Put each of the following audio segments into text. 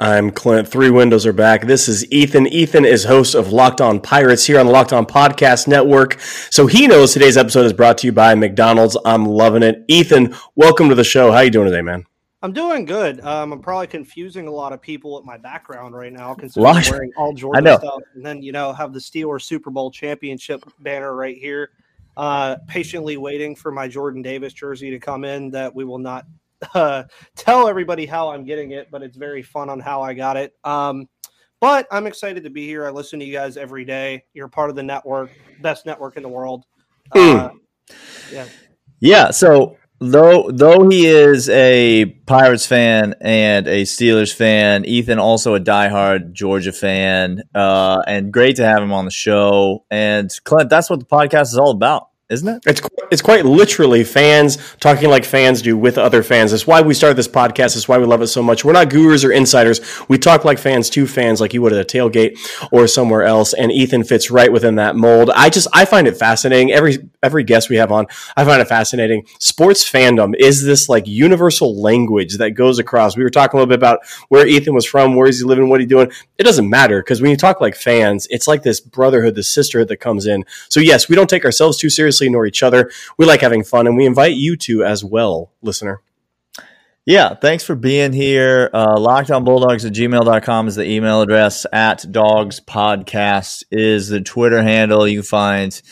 I'm Clint. Three windows are back. This is Ethan. Ethan is host of Locked On Pirates here on the Locked On Podcast Network. So he knows today's episode is brought to you by McDonald's. I'm loving it. Ethan, welcome to the show. How you doing today, man? I'm doing good. Um, I'm probably confusing a lot of people with my background right now, considering I'm wearing all Jordan stuff, and then you know have the Steelers Super Bowl championship banner right here. Uh, patiently waiting for my Jordan Davis jersey to come in. That we will not uh, tell everybody how I'm getting it, but it's very fun on how I got it. Um, but I'm excited to be here. I listen to you guys every day. You're part of the network, best network in the world. Uh, yeah. Yeah. So though though he is a Pirates fan and a Steelers fan, Ethan also a diehard Georgia fan, uh, and great to have him on the show. And Clint, that's what the podcast is all about isn't it? It's it's quite literally fans talking like fans do with other fans. That's why we started this podcast. That's why we love it so much. We're not gurus or insiders. We talk like fans to fans, like you would at a tailgate or somewhere else. And Ethan fits right within that mold. I just I find it fascinating. Every every guest we have on, I find it fascinating. Sports fandom is this like universal language that goes across. We were talking a little bit about where Ethan was from, where is he living, what he doing. It doesn't matter because when you talk like fans, it's like this brotherhood, this sisterhood that comes in. So yes, we don't take ourselves too seriously seriously nor each other. We like having fun, and we invite you to as well, listener. Yeah, thanks for being here. Uh, LockedOnBulldogs at gmail.com is the email address. At Dogs Podcast is the Twitter handle. You can find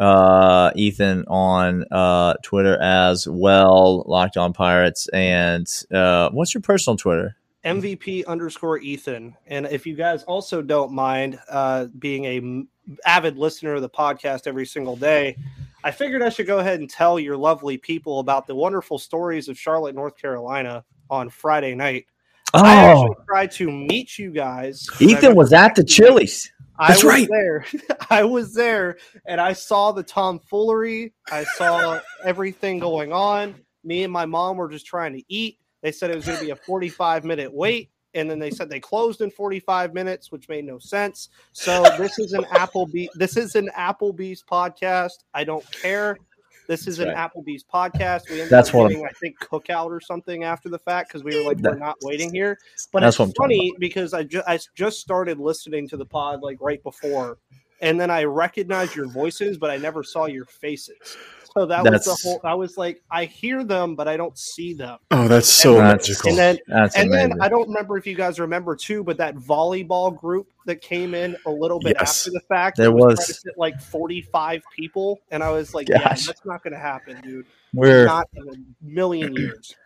uh, Ethan on uh, Twitter as well, Locked On Pirates. And uh, what's your personal Twitter? MVP underscore Ethan. And if you guys also don't mind uh, being a avid listener of the podcast every single day, I figured I should go ahead and tell your lovely people about the wonderful stories of Charlotte, North Carolina on Friday night. Oh. I actually tried to meet you guys. Ethan was at the Chili's. That's right. There, I was there, and I saw the tomfoolery. I saw everything going on. Me and my mom were just trying to eat. They said it was going to be a 45 minute wait and then they said they closed in 45 minutes, which made no sense. So this is an Applebee. This is an Applebee's podcast. I don't care. This is That's an right. Applebee's podcast. We ended That's up getting, I think, cookout or something after the fact because we were like, we're not waiting here. But That's it's funny because I, ju- I just started listening to the pod like right before, and then I recognized your voices, but I never saw your faces. So that that's, was the whole. I was like, I hear them, but I don't see them. Oh, that's so and, magical. And then, that's and amazing. then I don't remember if you guys remember too, but that volleyball group that came in a little bit yes. after the fact. There was, was like forty-five people, and I was like, Gosh. yeah, that's not going to happen, dude. We're not in a million years.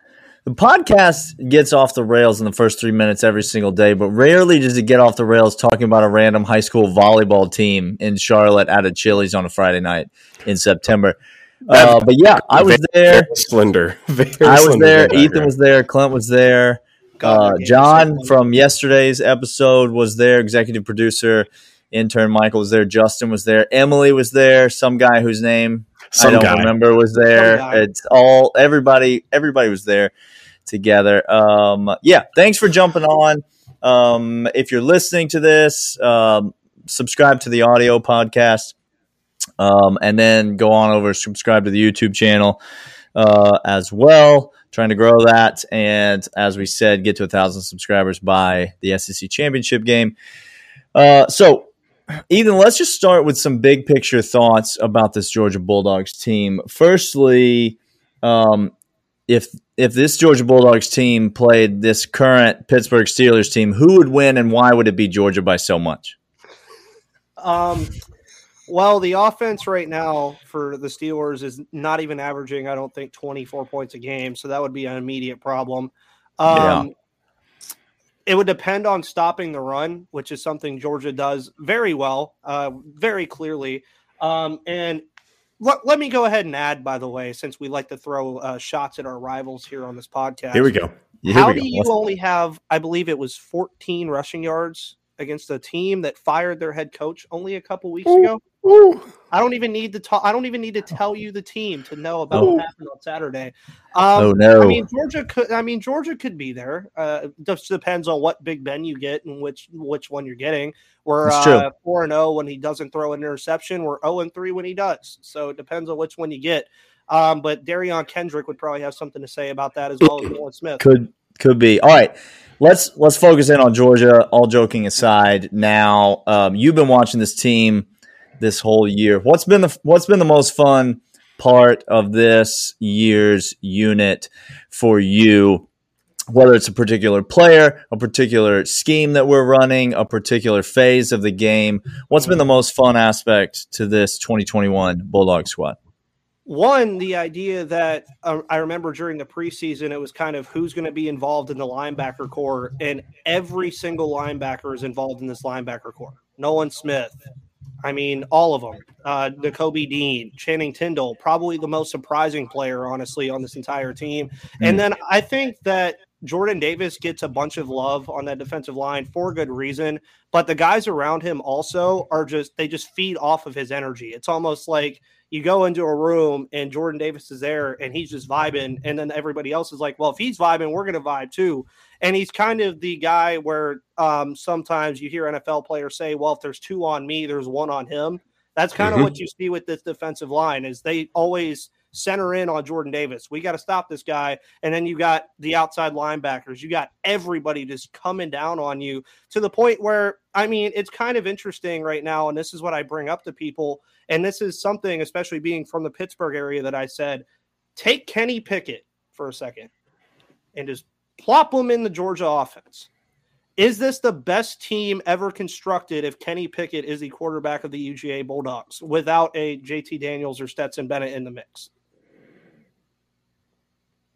The podcast gets off the rails in the first three minutes every single day, but rarely does it get off the rails talking about a random high school volleyball team in Charlotte at a Chili's on a Friday night in September. Uh, but yeah, I was there. Slender. Very I was there. Ethan was there. Clint was there. Uh, John from yesterday's episode was there. Executive producer, intern Michael was there. Justin was there. Emily was there. Some guy whose name Some I don't guy. remember was there. It's all everybody. Everybody was there together. Um, yeah, thanks for jumping on. Um, if you're listening to this, um, subscribe to the audio podcast. Um, and then go on over, subscribe to the YouTube channel uh, as well. Trying to grow that, and as we said, get to a thousand subscribers by the SEC championship game. Uh, so, Ethan, let's just start with some big picture thoughts about this Georgia Bulldogs team. Firstly, um, if if this Georgia Bulldogs team played this current Pittsburgh Steelers team, who would win, and why would it be Georgia by so much? Um, well, the offense right now for the Steelers is not even averaging, I don't think, 24 points a game. So that would be an immediate problem. Um, yeah. It would depend on stopping the run, which is something Georgia does very well, uh, very clearly. Um, and let, let me go ahead and add, by the way, since we like to throw uh, shots at our rivals here on this podcast. Here we go. Here How we do go. you Let's... only have, I believe it was 14 rushing yards against a team that fired their head coach only a couple weeks ago. Ooh. I don't even need to talk. I don't even need to tell you the team to know about Ooh. what happened on Saturday. Um, oh no! I mean Georgia could. I mean Georgia could be there. Uh, just depends on what Big Ben you get and which which one you're getting. We're uh, four and zero oh when he doesn't throw an interception. We're zero and three when he does. So it depends on which one you get. Um, but Derion Kendrick would probably have something to say about that as well as Nolan Smith. Could could be. All right. Let's let's focus in on Georgia. All joking aside, now um, you've been watching this team this whole year. What's been the what's been the most fun part of this year's unit for you? Whether it's a particular player, a particular scheme that we're running, a particular phase of the game, what's been the most fun aspect to this 2021 Bulldog squad? one the idea that uh, i remember during the preseason it was kind of who's going to be involved in the linebacker corps and every single linebacker is involved in this linebacker corps nolan smith i mean all of them uh Nakobe dean channing tindall probably the most surprising player honestly on this entire team. And then i think that Jordan Davis gets a bunch of love on that defensive line for good reason, but the guys around him also are just they just feed off of his energy. It's almost like you go into a room and Jordan Davis is there and he's just vibing, and then everybody else is like, well, if he's vibing, we're gonna vibe too. And he's kind of the guy where um, sometimes you hear NFL players say, well, if there's two on me, there's one on him. That's kind mm-hmm. of what you see with this defensive line is they always center in on Jordan Davis. We got to stop this guy. And then you got the outside linebackers. You got everybody just coming down on you to the point where, I mean, it's kind of interesting right now. And this is what I bring up to people. And this is something, especially being from the Pittsburgh area, that I said take Kenny Pickett for a second and just plop him in the Georgia offense. Is this the best team ever constructed if Kenny Pickett is the quarterback of the UGA Bulldogs without a JT Daniels or Stetson Bennett in the mix?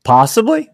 Possibly.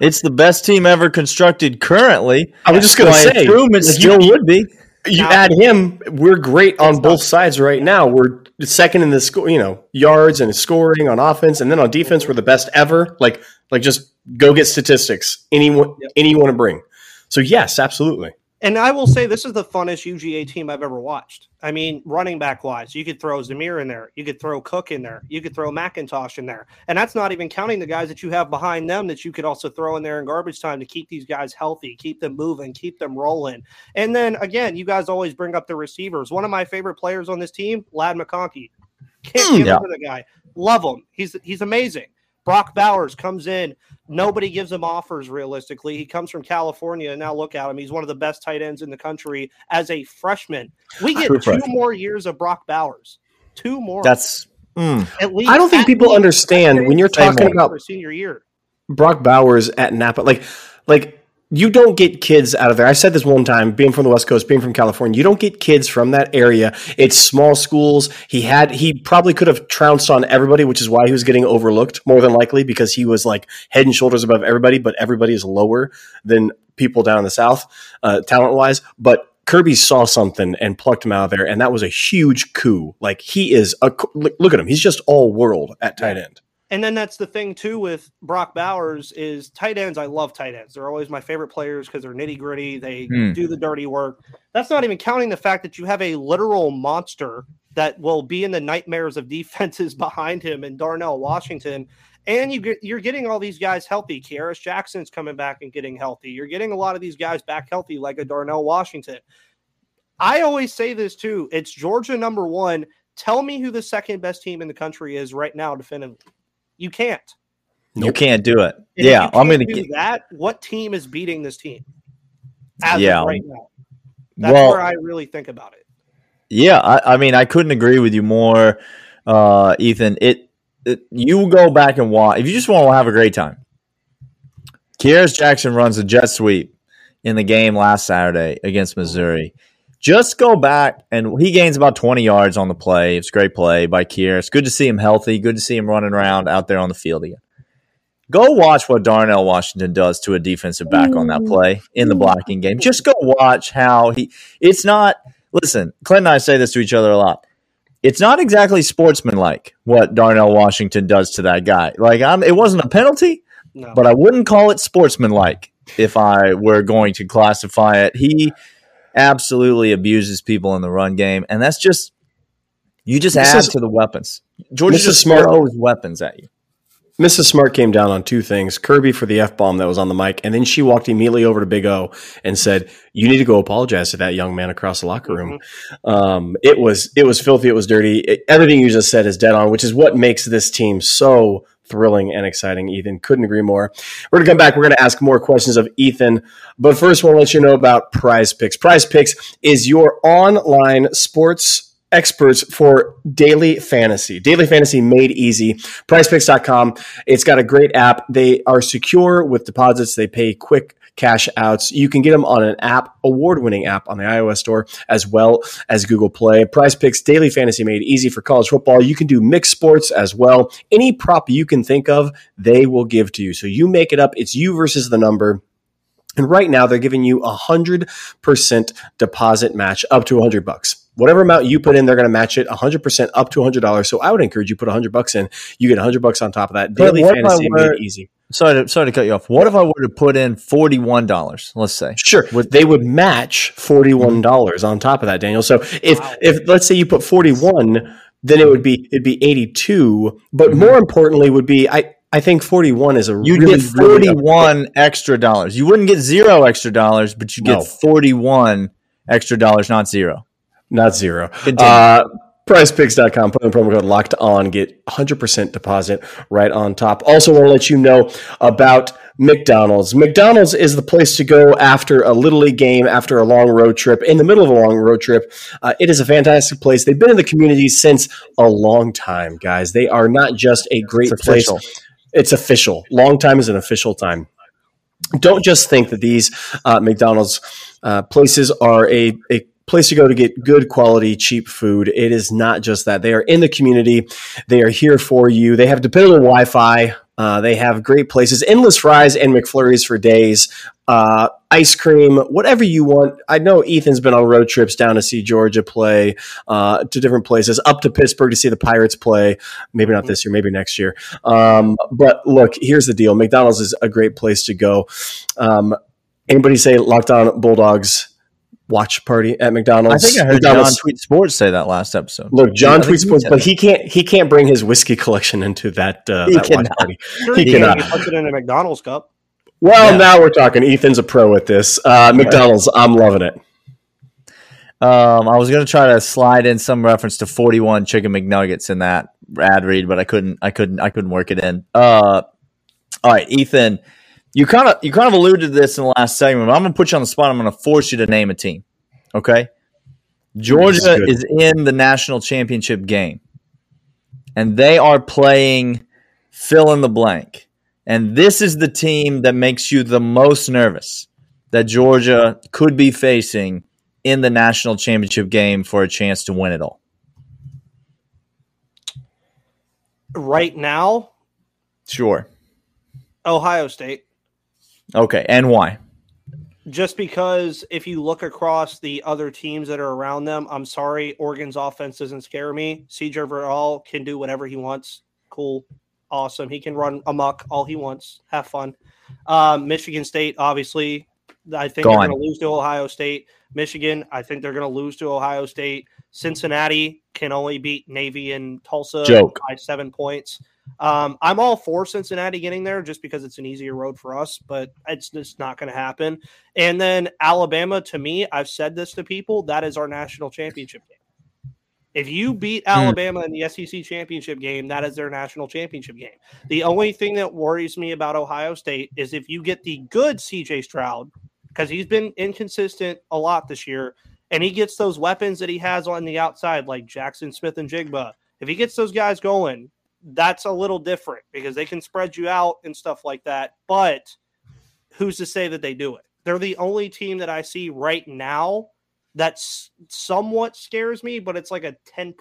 It's the best team ever constructed currently. I was just going to say, improvement still you, would be. You now, add him, we're great on both sides right now. We're second in the score, you know, yards and scoring on offense, and then on defense, we're the best ever. Like, like just go get statistics. Anyone, yep. any you want to bring. So yes, absolutely. And I will say this is the funnest UGA team I've ever watched. I mean, running back wise, you could throw Zamir in there, you could throw Cook in there, you could throw McIntosh in there. And that's not even counting the guys that you have behind them that you could also throw in there in garbage time to keep these guys healthy, keep them moving, keep them rolling. And then again, you guys always bring up the receivers. One of my favorite players on this team, Ladd McConkey. Can't mm, yeah. the guy. Love him. He's he's amazing. Brock Bowers comes in. Nobody gives him offers realistically. He comes from California, and now look at him. He's one of the best tight ends in the country as a freshman. We get True two freshman. more years of Brock Bowers. Two more. That's mm. at least. I don't think people understand when you're talking about senior year. Brock Bowers at Napa, like, like you don't get kids out of there. I said this one time, being from the West Coast, being from California, you don't get kids from that area. It's small schools. He had, he probably could have trounced on everybody, which is why he was getting overlooked more than likely because he was like head and shoulders above everybody, but everybody is lower than people down in the South, uh, talent wise. But Kirby saw something and plucked him out of there, and that was a huge coup. Like he is a look at him; he's just all world at tight end. And then that's the thing too with Brock Bowers is tight ends. I love tight ends. They're always my favorite players because they're nitty gritty. They mm. do the dirty work. That's not even counting the fact that you have a literal monster that will be in the nightmares of defenses behind him and Darnell Washington. And you get, you're getting all these guys healthy. Kearis Jackson's coming back and getting healthy. You're getting a lot of these guys back healthy, like a Darnell Washington. I always say this too. It's Georgia number one. Tell me who the second best team in the country is right now, definitively. You can't. You can't do it. And yeah, I'm going to get that. What team is beating this team? yeah, right now. That's well, where I really think about it. Yeah, I, I mean, I couldn't agree with you more, uh, Ethan. It, it, you go back and watch if you just want to have a great time. Kearis Jackson runs a jet sweep in the game last Saturday against Missouri. Just go back and he gains about 20 yards on the play. It's a great play by Kier. It's good to see him healthy. Good to see him running around out there on the field again. Go watch what Darnell Washington does to a defensive back on that mm. play in the mm. blocking game. Just go watch how he. It's not. Listen, Clint and I say this to each other a lot. It's not exactly sportsmanlike what Darnell Washington does to that guy. Like, I'm, it wasn't a penalty, no. but I wouldn't call it sportsmanlike if I were going to classify it. He absolutely abuses people in the run game, and that's just you just add to the weapons. Georgia just Smart throws weapons at you. Mrs. Smart came down on two things Kirby for the F bomb that was on the mic, and then she walked immediately over to Big O and said, You need to go apologize to that young man across the locker room. Mm-hmm. Um, it was it was filthy, it was dirty. It, everything you just said is dead on, which is what makes this team so thrilling and exciting, Ethan. Couldn't agree more. We're going to come back. We're going to ask more questions of Ethan. But first, we'll let you know about Prize Picks. Prize Picks is your online sports experts for daily fantasy. Daily fantasy made easy. PrizePicks.com. It's got a great app. They are secure with deposits. They pay quick cash outs. You can get them on an app, award winning app on the iOS store as well as Google Play. Prize Picks Daily Fantasy made easy for college football. You can do mixed sports as well. Any prop you can think of, they will give to you. So you make it up. It's you versus the number. And right now they're giving you a hundred percent deposit match up to a hundred bucks whatever amount you put in, they're going to match it 100% up to $100. So I would encourage you put 100 bucks in. You get 100 bucks on top of that. Daily fantasy made easy. Sorry to, sorry to cut you off. What if I were to put in $41, let's say? Sure. Would, they would match $41 on top of that, Daniel. So if, wow. if let's say you put 41, then it would be, it'd be 82. But mm-hmm. more importantly would be, I, I think 41 is a you really, get 41 really extra dollars. You wouldn't get zero extra dollars, but you get no. 41 extra dollars, not zero. Not zero. Uh, PrizePicks.com. Put in the promo code locked on. Get 100% deposit right on top. Also, want to let you know about McDonald's. McDonald's is the place to go after a Little League game, after a long road trip, in the middle of a long road trip. Uh, it is a fantastic place. They've been in the community since a long time, guys. They are not just a great it's place. It's official. Long time is an official time. Don't just think that these uh, McDonald's uh, places are a, a place to go to get good quality, cheap food. It is not just that. They are in the community. They are here for you. They have dependable Wi-Fi. Uh, they have great places, endless fries and McFlurries for days, uh, ice cream, whatever you want. I know Ethan's been on road trips down to see Georgia play, uh, to different places, up to Pittsburgh to see the Pirates play. Maybe not this year, maybe next year. Um, but look, here's the deal: McDonald's is a great place to go. Um, anybody say Locked On Bulldogs? Watch party at McDonald's. I think I heard McDonald's. John Tweet Sports say that last episode. Look, John yeah, Tweet Sports, but he can't he can't bring his whiskey collection into that, uh, that watch party. Sure he, he cannot. He puts it in a McDonald's cup. Well, yeah. now we're talking. Ethan's a pro at this. Uh, McDonald's, I'm loving it. Um, I was going to try to slide in some reference to 41 chicken McNuggets in that ad read, but I couldn't. I couldn't. I couldn't work it in. Uh, all right, Ethan you kind of you kind of alluded to this in the last segment. I'm going to put you on the spot. I'm going to force you to name a team. Okay, Georgia is in the national championship game, and they are playing fill in the blank. And this is the team that makes you the most nervous that Georgia could be facing in the national championship game for a chance to win it all. Right now, sure. Ohio State. Okay, and why? Just because if you look across the other teams that are around them, I'm sorry, Oregon's offense doesn't scare me. CJ Verdell can do whatever he wants. Cool, awesome. He can run amok all he wants. Have fun. Um, Michigan State, obviously, I think they're going to lose to Ohio State. Michigan, I think they're going to lose to Ohio State. Cincinnati can only beat Navy and Tulsa Joke. by seven points. Um, I'm all for Cincinnati getting there just because it's an easier road for us, but it's just not going to happen. And then Alabama, to me, I've said this to people, that is our national championship game. If you beat hmm. Alabama in the SEC championship game, that is their national championship game. The only thing that worries me about Ohio State is if you get the good CJ Stroud, because he's been inconsistent a lot this year, and he gets those weapons that he has on the outside, like Jaxon Smith-Njigba. If he gets those guys going, that's a little different because they can spread you out and stuff like that. But who's to say that they do it? They're the only team that I see right now that's somewhat scares me, but it's like a 10%.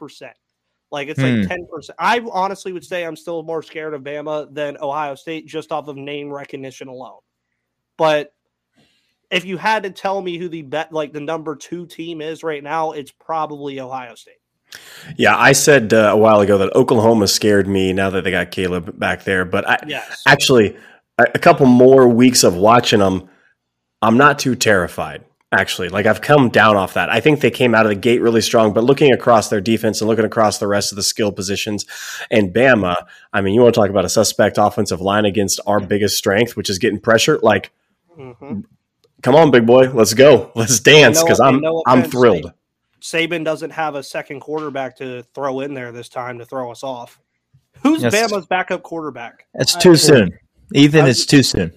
Like it's hmm. like 10%. I honestly would say I'm still more scared of Bama than Ohio State just off of name recognition alone. But if you had to tell me who the bet like the number 2 team is right now, it's probably Ohio State. Yeah, I said uh, a while ago that Oklahoma scared me now that they got Caleb back there. But I, yes. actually, a, a couple more weeks of watching them, I'm not too terrified. actually. Like I've come down off that. I think they came out of the gate really strong, but looking across their defense and looking across the rest of the skill positions and Bama, I mean, you want to talk about a suspect offensive line against our biggest strength, which is getting pressure. Like, mm-hmm. Come on, big boy, let's go, let's dance because no, I'm no I'm thrilled. Saban doesn't have a second quarterback to throw in there this time to throw us off. Who's yes. Bama's backup quarterback? It's too I, soon, Ethan. It's too soon.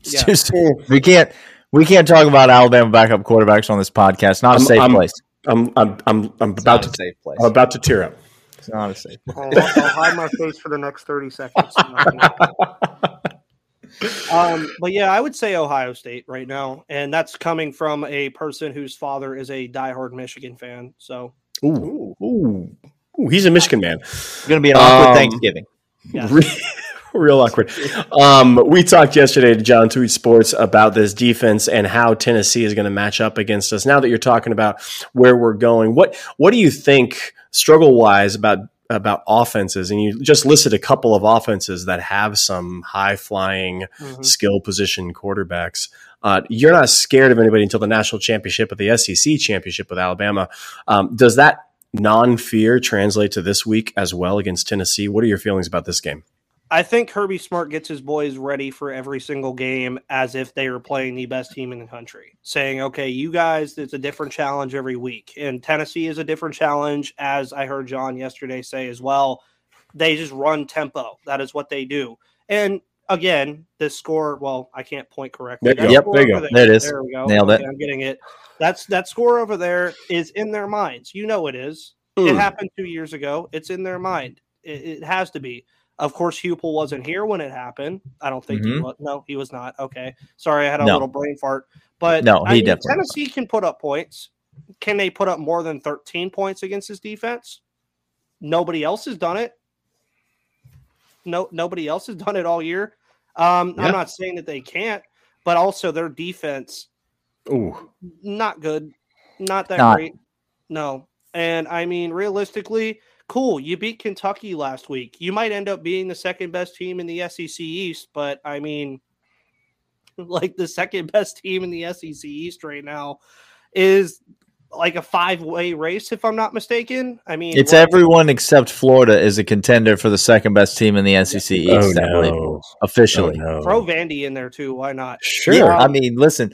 It's yeah. too soon. We can't we can't talk about Alabama backup quarterbacks on this podcast. Not a I'm, safe I'm, place. I'm I'm I'm, I'm about to safe place. I'm about to tear up. It's not a safe. Place. I'll, I'll hide my face for the next thirty seconds. um, but yeah, I would say Ohio State right now, and that's coming from a person whose father is a diehard Michigan fan. So, ooh, ooh, ooh he's a Michigan man. It's Going to be an awkward um, Thanksgiving. Yeah. real awkward. Um, we talked yesterday to John Tweet Sports about this defense and how Tennessee is going to match up against us. Now that you're talking about where we're going, what what do you think struggle wise about about offenses? And you just listed a couple of offenses that have some high flying mm-hmm. skill position quarterbacks. Uh, you're not scared of anybody until the national championship or the SEC championship with Alabama. Um, does that non fear translate to this week as well against Tennessee? What are your feelings about this game? I think Kirby Smart gets his boys ready for every single game as if they were playing the best team in the country, saying, okay, you guys, it's a different challenge every week. And Tennessee is a different challenge, as I heard John yesterday say as well. They just run tempo. That is what they do. And again, this score, well, I can't point correctly. That yep, there you go. There. there. it is. There we go. Nailed okay, it. I'm getting it. That's that score over there is in their minds. You know it is. Mm. It hmm. happened two years ago. It's in their mind. It, it has to be. Of course, Heupel wasn't here when it happened. I don't think mm-hmm. he was. No, he was not. Okay, sorry, I had a no. little brain fart. But no, he I mean, definitely Tennessee can put up points. Can they put up more than 13 points against his defense? Nobody else has done it. No, nobody else has done it all year. Um, yeah. I'm not saying that they can't, but also their defense, ooh, not good, not that not. great. No, and I mean realistically, cool, you beat Kentucky last week. You might end up being the second best team in the SEC East, but I mean, like the second best team in the SEC East right now is like a five way race, if I'm not mistaken. I mean, it's everyone except Florida is a contender for the second best team in the SEC East. Oh, no. officially. Oh, no. Throw Vandy in there too. Why not? Sure. Yeah, I mean, listen,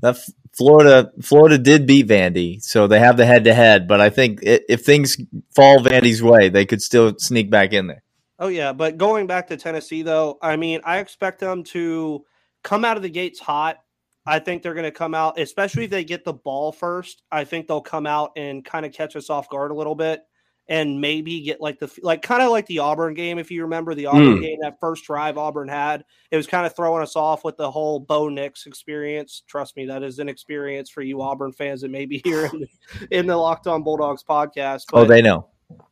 that Florida Florida did beat Vandy, so they have the head to head. But I think if things fall Vandy's way, they could still sneak back in there. Oh yeah, but going back to Tennessee though, I mean, I expect them to come out of the gates hot. I think they're going to come out, especially if they get the ball first. I think they'll come out and kind of catch us off guard a little bit and maybe get like the like kind of like the Auburn game if you remember the Auburn mm. game that first drive Auburn had it was kind of throwing us off with the whole Bo Nix experience. Trust me that is an experience for you Auburn fans that may be here in the, in the Locked On Bulldogs podcast oh they know.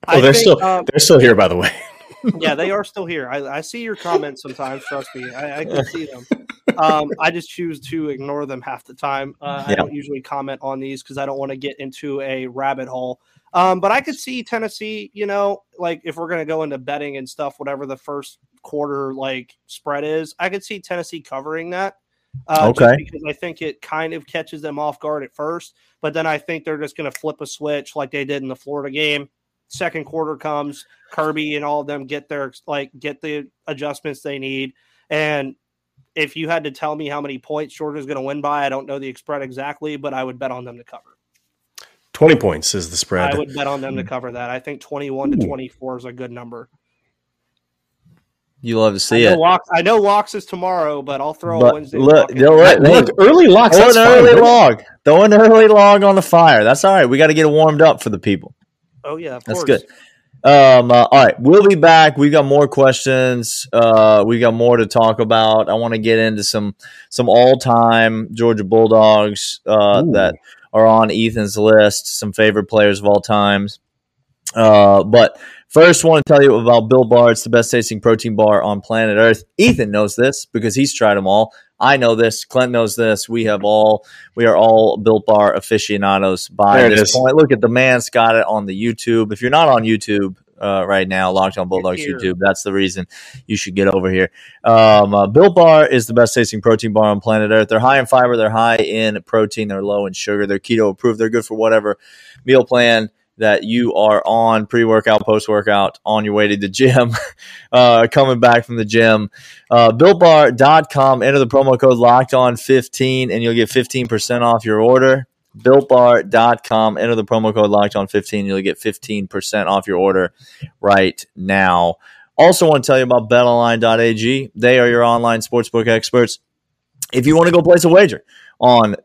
Oh they're think, still um, they're still here by the way yeah they are still here I, I see your comments sometimes trust me I, I can see them um, I just choose to ignore them half the time uh, yeah. I don't usually comment on these because I don't want to get into a rabbit hole um, but I could see Tennessee, you know, like if we're going to go into betting and stuff, whatever the first quarter like spread is, I could see Tennessee covering that. Uh, okay. because I think it kind of catches them off guard at first, but then I think they're just going to flip a switch like they did in the Florida game. Second quarter comes, Kirby and all of them get their like get the adjustments they need, and if you had to tell me how many points Georgia's going to win by, I don't know the spread exactly, but I would bet on them to cover. 20 points is the spread. I would bet on them to hmm. cover that. I think 21 to 24 is a good number. You love to see I it. Locks, I know locks is tomorrow, but I'll throw but a Wednesday. Look, look, look, early locks. Throw an early log. Throw an early log on the fire. That's all right. We got to get it warmed up for the people. Oh yeah, that's course. good. Um, uh, all right, we'll be back. We got more questions. Uh, we got more to talk about. I want to get into some some all time Georgia Bulldogs uh, that are on Ethan's list, some favorite players of all times. Uh, but first, I want to tell you about Built Bar. It's the best tasting protein bar on planet Earth. Ethan knows this because he's tried them all. I know this. Clint knows this. We have all we are all Built Bar aficionados by there this point. Look at the man's got it on the YouTube. If you're not on YouTube, uh, right now. Locked on Bulldogs YouTube. That's the reason you should get over here. Um, uh, Built Bar is the best tasting protein bar on planet Earth. They're high in fiber. They're high in protein. They're low in sugar. They're keto approved. They're good for whatever meal plan that you are on pre workout, post workout, on your way to the gym, uh, coming back from the gym. Uh, BuiltBar.com, enter the promo code locked on 15 and you'll get 15% off your order. BuiltBar.com, enter the promo code locked on 15 you'll get 15% off your order right now. Also, want to tell you about betonline.ag. They are your online sportsbook experts. If you want to go place a wager, on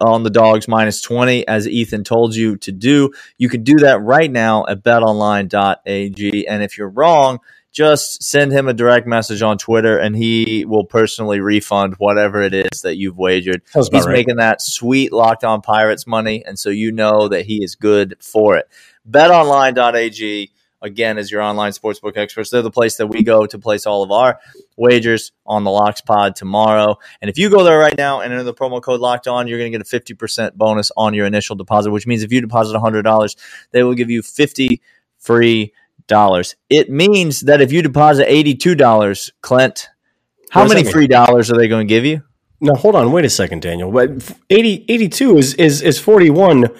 on the dogs minus 20 as Ethan told you to do. You can do that right now at betonline.ag and if you're wrong, just send him a direct message on Twitter and he will personally refund whatever it is that you've wagered. He's right. making that sweet locked on Pirates money and so you know that he is good for it. betonline.ag again as your online sportsbook experts. They're the place that we go to place all of our wagers on the Locks Pod tomorrow. And if you go there right now and enter the promo code Locked On, you're going to get a 50% bonus on your initial deposit, which means if you deposit $100, they will give you 50 free dollars. It means that if you deposit $82, Clint, how many free dollars are they going to give you? Now hold on, wait a second, Daniel. But 80, 82 is is is 41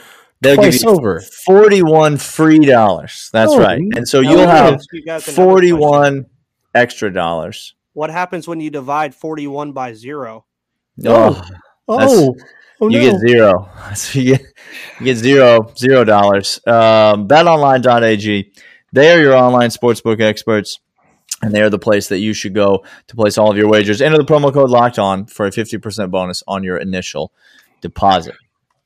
They'll Twice give you over. 41 free dollars. That's oh, right. And so you'll have 41 extra dollars. What happens when you divide 41 by zero? Oh, oh, oh you no. get zero. So you get, you get zero, zero dollars. Um, betonline.ag. They are your online sportsbook experts and they are the place that you should go to place all of your wagers. Enter the promo code locked on for a 50% bonus on your initial deposit.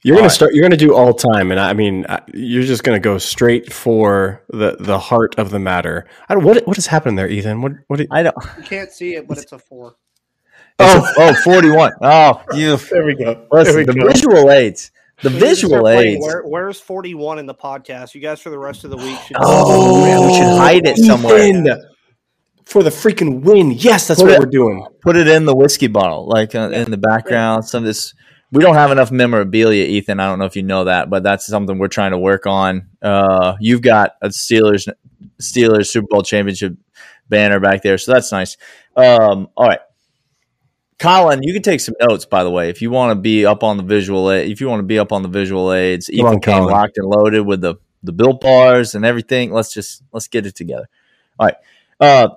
You're going to start. You're going to do all time, and I mean, you're just going to go straight for the the heart of the matter. I don't, what what has happened there, Ethan? What what? I don't. You can't see it, but it's a four. Oh, oh, 41. Oh, you. There we go. Listen, we the go. visual aids. The visual aids. Where, where's 41 in the podcast? You guys, for the rest of the week, should. Oh, man, we should hide it somewhere. Ethan, for the freaking win. Yes, that's put what it, we're doing. Put it in the whiskey bottle, like uh, in the background. Some of this we don't have enough memorabilia, Ethan. I don't know if you know that, but that's something we're trying to work on. Uh, you've got a Steelers Steelers Super Bowl championship banner back there, so that's nice. Um, all right, Colin, you can take some notes. By the way, if you want to be up on the visual, if you want to be up on the visual aids, Come Ethan on, came locked and loaded with the the built bars and everything. Let's just let's get it together. All right. Uh,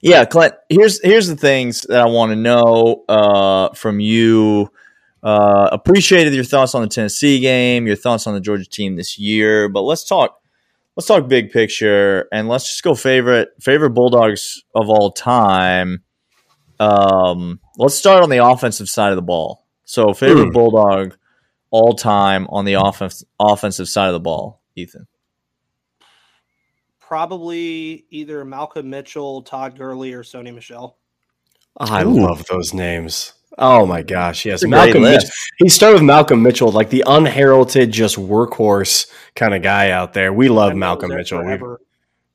yeah, Clint. Here's here's the things that I want to know uh, from you uh, appreciated your thoughts on the Tennessee game, your thoughts on the Georgia team this year, but let's talk. Let's talk big picture, and let's just go favorite favorite Bulldogs of all time. Um, let's start on the offensive side of the ball. So, favorite mm. Bulldog all time on the offense offensive side of the ball, Ethan. Probably either Malcolm Mitchell, Todd Gurley, or Sony Michel. I Ooh. love those names. Oh my gosh, yes, Malcolm. Mitchell. He started with Malcolm Mitchell, like the unheralded, just workhorse kind of guy out there. We love Malcolm Mitchell.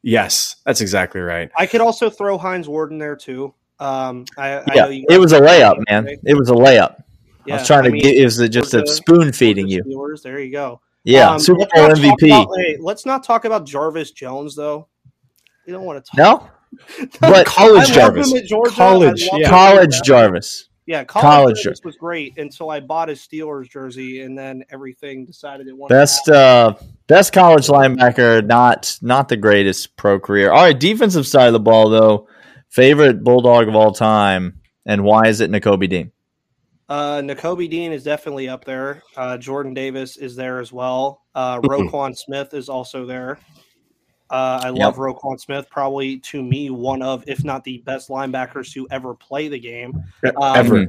yes, that's exactly right. I could also throw Hines Ward in there too. Um, I, yeah, I it was a layup, man. It was a layup. Yeah, I was trying I to mean, get. It was just a spoon feeding you. Viewers, there you go. Yeah, um, Super Bowl MVP. About, hey, let's not talk about Jarvis Jones though. You don't want to talk. No, but college Jarvis, college, yeah. college Jarvis. Yeah, college, college was great until I bought a Steelers jersey, and then everything decided it wanted. Best, uh, best college linebacker, not not the greatest pro career. All right, defensive side of the ball though, favorite bulldog of all time, and why is it Nakobe Dean? Uh, Nakobe Dean is definitely up there. Uh, Jordan Davis is there as well. Uh, Roquan Smith is also there. Uh, I love yep. Roquan Smith, probably to me one of, if not the best linebackers to ever play the game. Um, ever.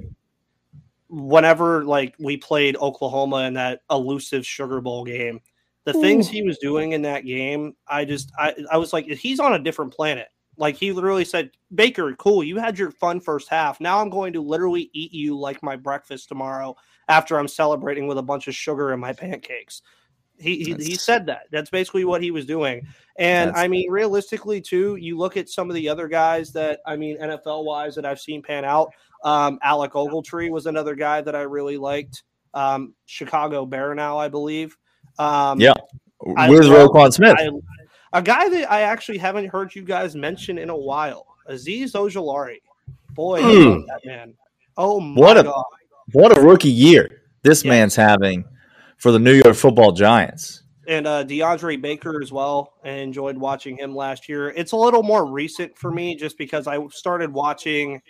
Whenever like we played Oklahoma in that elusive Sugar Bowl game, the Ooh. things he was doing in that game, I just I, I was like, he's on a different planet. Like he literally said, Baker, cool, you had your fun first half. Now I'm going to literally eat you like my breakfast tomorrow after I'm celebrating with a bunch of sugar in my pancakes. He, he, he said that. That's basically what he was doing. And I mean, realistically, too, you look at some of the other guys that I mean, NFL wise, that I've seen pan out. Um, Alec Ogletree was another guy that I really liked. Um, Chicago Bear now, I believe. Um, yeah, with Roquan Smith. I, A guy that I actually haven't heard you guys mention in a while, Azeez Ojulari. Boy, Hmm. that man. Oh my What a- god. What a rookie year this Yeah. man's having for the New York Football Giants. and uh, DeAndre Baker as well. I enjoyed watching him last year. It's a little more recent for me just because I started watching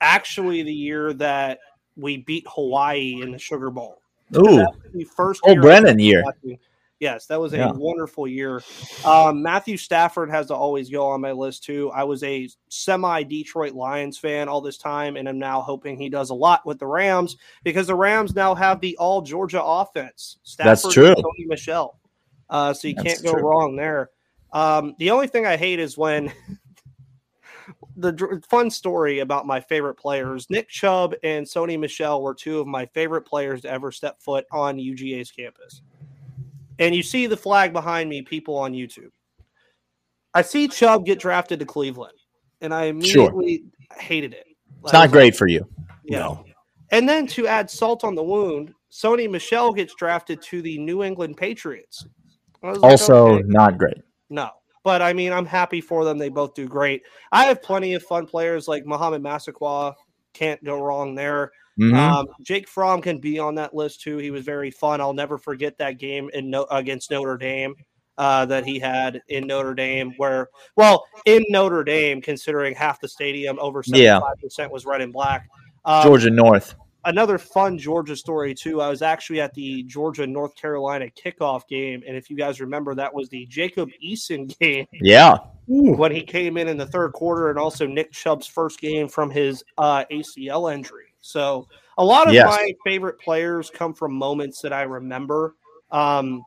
actually the year that we beat Hawaii in the Sugar Bowl. Ooh, the first oh Brennan year. watching. Yes, that was a Yeah. wonderful year. Um, Matthew Stafford has to always go on my list too. I was a semi Detroit Lions fan all this time, and I'm now hoping he does a lot with the Rams because the Rams now have the all Georgia offense. Stafford That's and true. Sony Michel. Uh, so you That's can't go true. wrong there. Um, the only thing I hate is when the fun story about my favorite players, Nick Chubb and Sony Michel were two of my favorite players to ever step foot on UGA's campus. And you see the flag behind me, people on YouTube. I see Chubb get drafted to Cleveland, and I Sure. immediately hated it. It's not great for you. Yeah. No. And then to add salt on the wound, Sony Michel gets drafted to the New England Patriots. Was like, Also, okay. not great. No. But I mean, I'm happy for them. They both do great. I have plenty of fun players like Mohamed Massaquoi. Can't go wrong there. Mhm. Um, Jake Fromm can be on that list too. He was very fun. I'll never forget that game in no, against Notre Dame uh, that he had in Notre Dame, where, well, in Notre Dame, considering half the stadium, over 75% was red and black. Um, Georgia North. another fun Georgia story too. I was actually at the Georgia North Carolina kickoff game, and if you guys remember, that was the Jacob Eason game Yeah. when he came in in the third quarter, and also Nick Chubb's first game from his uh, ACL injury. So a lot of Yes. my favorite players come from moments that I remember, um,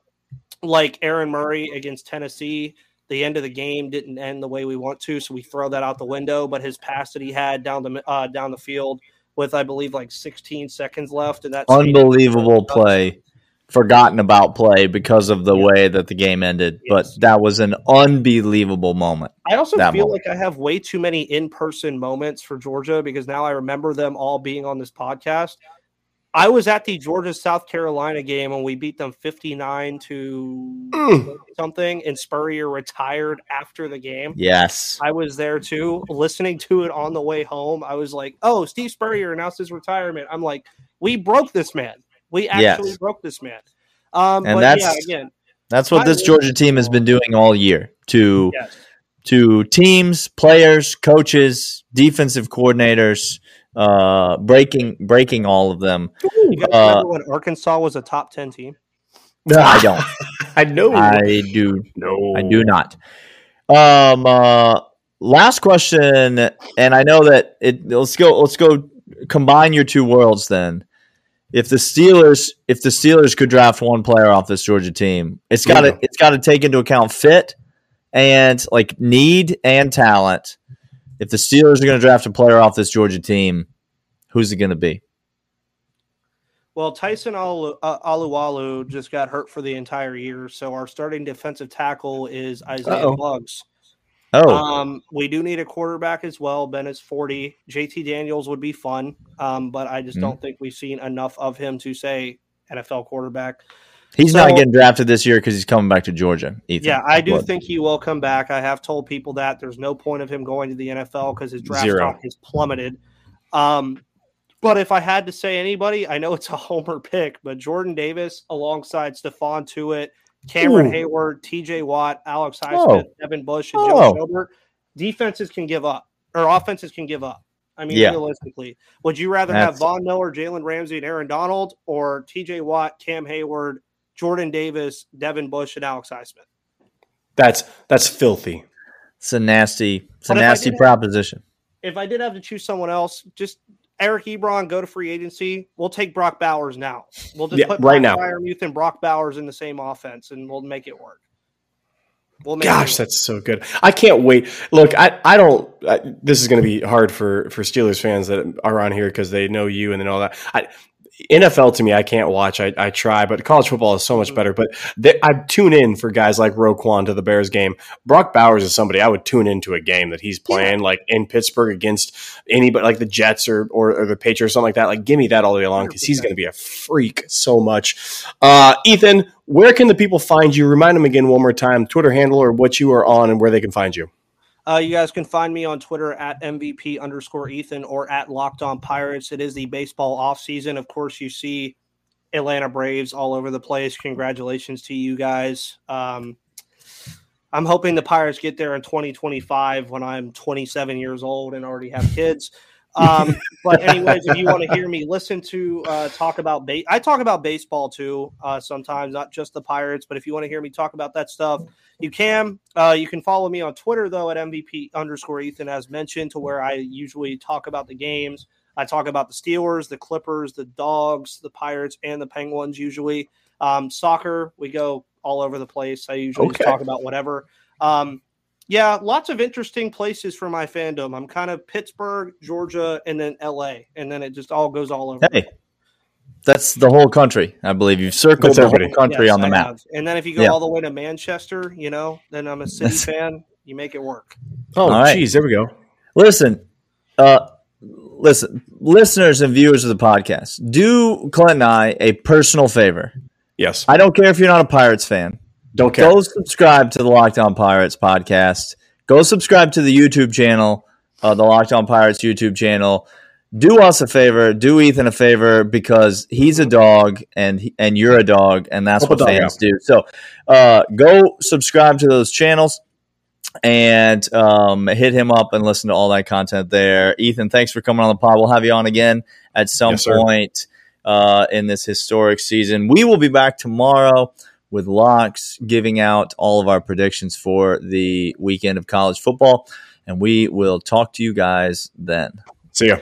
like Aaron Murray against Tennessee. The end of the game didn't end the way we want to, so we throw that out the window. But his pass that he had down the uh, down the field with, I believe, like 16 seconds left, and that's Unbelievable play. Forgotten about play because of the way that the game ended. But that was an unbelievable moment. I also feel moment. like I have way too many in person moments for Georgia because now I remember them all being on this podcast. I was at the Georgia South Carolina game and we beat them 59 to Mm. something, and Spurrier retired after the game. Yes. I was there too, listening to it on the way home. I was like, oh, Steve Spurrier announced his retirement. I'm like, we broke this man. We actually Yes. broke this man. Um, And but yeah, that's- again, That's what My this Georgia team has been doing all year to yes. to teams, players, coaches, defensive coordinators, uh, breaking breaking all of them. You guys Uh, remember when Arkansas was a top 10 team? No, I don't. I know. I do no. I do not. Um. Uh, last question, and I know that it. Let's go. Let's go. Combine your two worlds. Then, if the Steelers, if the Steelers could draft one player off this Georgia team, it's got to. Yeah. It's got to take into account fit and like need and talent. If the Steelers are going to draft a player off this Georgia team, who's it going to be? Well, Tyson Alu- uh, Alualu just got hurt for the entire year, so our starting defensive tackle is Isaiah Uh-oh. Buggs. Oh, Um, we do need a quarterback as well. Ben is forty. JT Daniels would be fun, um, but I just Mhm. don't think we've seen enough of him to say NFL quarterback. he's so- not getting drafted this year because he's coming back to Georgia. Ethan. Yeah, I do think he will come back. I have told people that there's no point of him going to the NFL because his draft Zero. stock has plummeted. Um, but if I had to say anybody, I know it's a homer pick, but Jordan Davis alongside Stephon Tuitt, Cameron Ooh. Heyward, TJ Watt, Alex Oh. Highsmith, Evan Bush, and Oh. Joe Schobert, defenses can give up or offenses can give up. I mean, Yeah. realistically, would you rather That's- have Von Miller, Jalen Ramsey, and Aaron Donald, or TJ Watt, Cam Heyward, Jordan Davis, Devin Bush, and Alex Highsmith? That's that's filthy. It's a nasty, it's a But if nasty did have- proposition. if I did have to choose someone else, just Eric Ebron, go to free agency. We'll take Brock Bowers now. We'll just Yeah, put right Brock now. Freiermuth and Brock Bowers in the same offense, and we'll make it work. We'll make Gosh, it work. that's so good. I can't wait. Look, I I don't. I, this is going to be hard for for Steelers fans that are on here because they know you and then all that. I NFL to me, I can't watch. I, I try, but college football is so much better. But they, I tune in for guys like Roquan to the Bears game. Brock Bowers is somebody I would tune into a game that he's playing, yeah. like in Pittsburgh against anybody, like the Jets or, or, or the Patriots or something like that. Like, give me that all the way along because he's going to be a freak so much. Uh, Ethan, where can the people find you? Remind them again one more time, Twitter handle or what you are on and where they can find you. Uh, you guys can find me on Twitter at MVP underscore Ethan or at Locked On Pirates. It is the baseball offseason. Of course, you see Atlanta Braves all over the place. Congratulations to you guys. Um, I'm hoping the Pirates get there in 2025 when I'm 27 years old and already have kids. Um, but anyways, if you want to hear me listen to uh, talk about base, I talk about baseball too uh, sometimes, not just the Pirates. But if you want to hear me talk about that stuff, you can. Uh, you can follow me on Twitter though at MVP underscore Ethan, as mentioned, to where I usually talk about the games. I talk about the Steelers, the Clippers, the Dogs, the Pirates, and the Penguins. Usually, um, soccer we go all over the place. I usually okay. talk about whatever. Um, yeah, lots of interesting places for my fandom. I'm kind of Pittsburgh, Georgia, and then LA, and then it just all goes all over. Hey, that's the whole country. I believe you've circled the whole country yes, on the I map. Have. And then if you go yeah. all the way to Manchester, you know, then I'm a city fan. You make it work. Oh, jeez, right. there we go. Listen, uh, listen, listeners and viewers of the podcast, do Clint and I a personal favor. Yes. I don't care if you're not a Pirates fan. Don't care. Go subscribe to the Lockdown Pirates podcast. Go subscribe to the YouTube channel, uh, the Lockdown Pirates YouTube channel. Do us a favor, do Ethan a favor because he's a dog and he, and you're a dog, and that's what fans do. So, uh, go subscribe to those channels and um, hit him up and listen to all that content there. Ethan, thanks for coming on the pod. We'll have you on again at some yes, point uh, in this historic season. We will be back tomorrow with locks, giving out all of our predictions for the weekend of college football. And we will talk to you guys then. See ya.